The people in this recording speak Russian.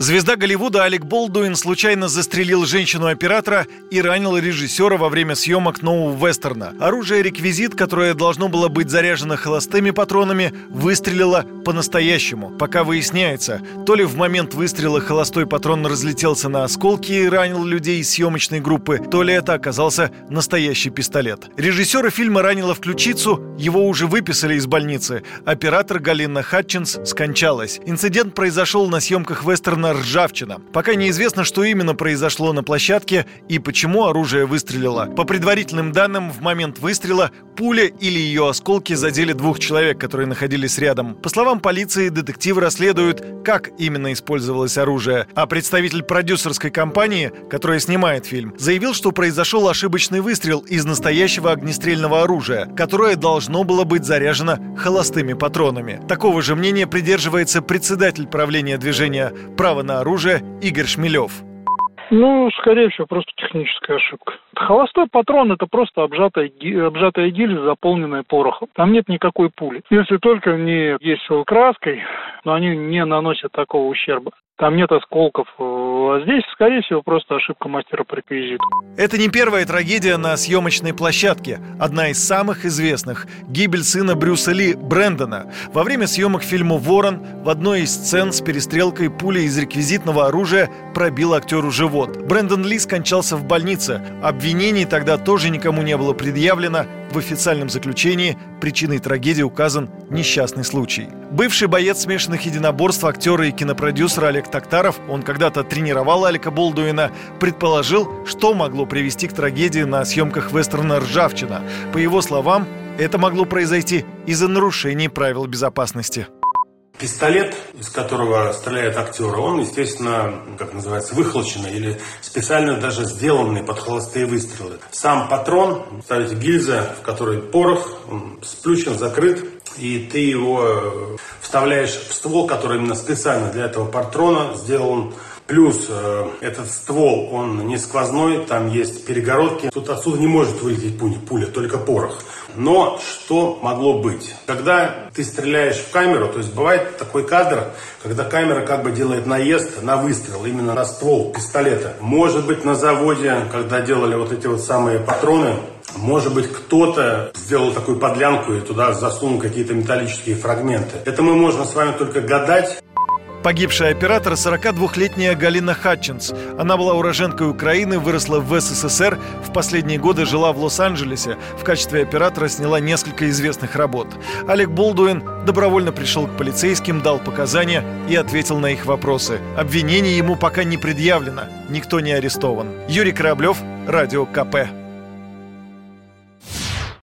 Звезда Голливуда Алек Болдуин случайно застрелил женщину-оператора и ранил режиссера во время съемок нового вестерна. Оружие-реквизит, которое должно было быть заряжено холостыми патронами, выстрелило по-настоящему. Пока выясняется, то ли в момент выстрела холостой патрон разлетелся на осколки и ранил людей из съемочной группы, то ли это оказался настоящий пистолет. Режиссера фильма ранило в ключицу, его уже выписали из больницы. Оператор Галина Хатчинс скончалась. Инцидент произошел на съемках вестерна ржавчина. Пока неизвестно, что именно произошло на площадке и почему оружие выстрелило. По предварительным данным, в момент выстрела пуля или ее осколки задели двух человек, которые находились рядом. По словам полиции, детективы расследуют, как именно использовалось оружие. А представитель продюсерской компании, которая снимает фильм, заявил, что произошел ошибочный выстрел из настоящего огнестрельного оружия, которое должно было быть заряжено холостыми патронами. Такого же мнения придерживается председатель правления движения «Право права на оружие Игорь Шмелев. Ну, скорее всего, просто техническая ошибка. Холостой патрон – это просто обжатая, обжатая гильза, заполненная порохом. Там нет никакой пули. Если только не есть краской, но они не наносят такого ущерба. Там нет осколков. А здесь, скорее всего, просто ошибка мастера по реквизиту. Это не первая трагедия на съемочной площадке. Одна из самых известных – гибель сына Брюса Ли, Брэндона. Во время съемок фильма «Ворон» в одной из сцен с перестрелкой пуля из реквизитного оружия пробила актеру живот. Брэндон Ли скончался в больнице. Обвинений тогда тоже никому не было предъявлено. В официальном заключении причиной трагедии указан несчастный случай. Бывший боец смешанных единоборств, актер и кинопродюсер Олег Токтаров, он когда-то тренировал Алика Болдуина, предположил, что могло привести к трагедии на съемках вестерна «Ржавчина». По его словам, это могло произойти из-за нарушений правил безопасности. Пистолет, из которого стреляет актер, он, естественно, как называется, выхолоченный или специально даже сделанный под холостые выстрелы. Сам патрон, ставите гильза, в которой порох, он сплющен, закрыт, и ты его э, вставляешь в ствол, который именно специально для этого патрона сделан Плюс э, этот ствол, он не сквозной, там есть перегородки. Тут отсюда не может вылететь пуля, пуля, только порох. Но что могло быть? Когда ты стреляешь в камеру, то есть бывает такой кадр, когда камера как бы делает наезд на выстрел, именно на ствол пистолета. Может быть на заводе, когда делали вот эти вот самые патроны, может быть, кто-то сделал такую подлянку и туда засунул какие-то металлические фрагменты. Это мы можем с вами только гадать. Погибшая оператор 42-летняя Галина Хатчинс. Она была уроженкой Украины, выросла в СССР, в последние годы жила в Лос-Анджелесе. В качестве оператора сняла несколько известных работ. Олег Болдуин добровольно пришел к полицейским, дал показания и ответил на их вопросы. Обвинений ему пока не предъявлено, никто не арестован. Юрий Кораблев, Радио КП.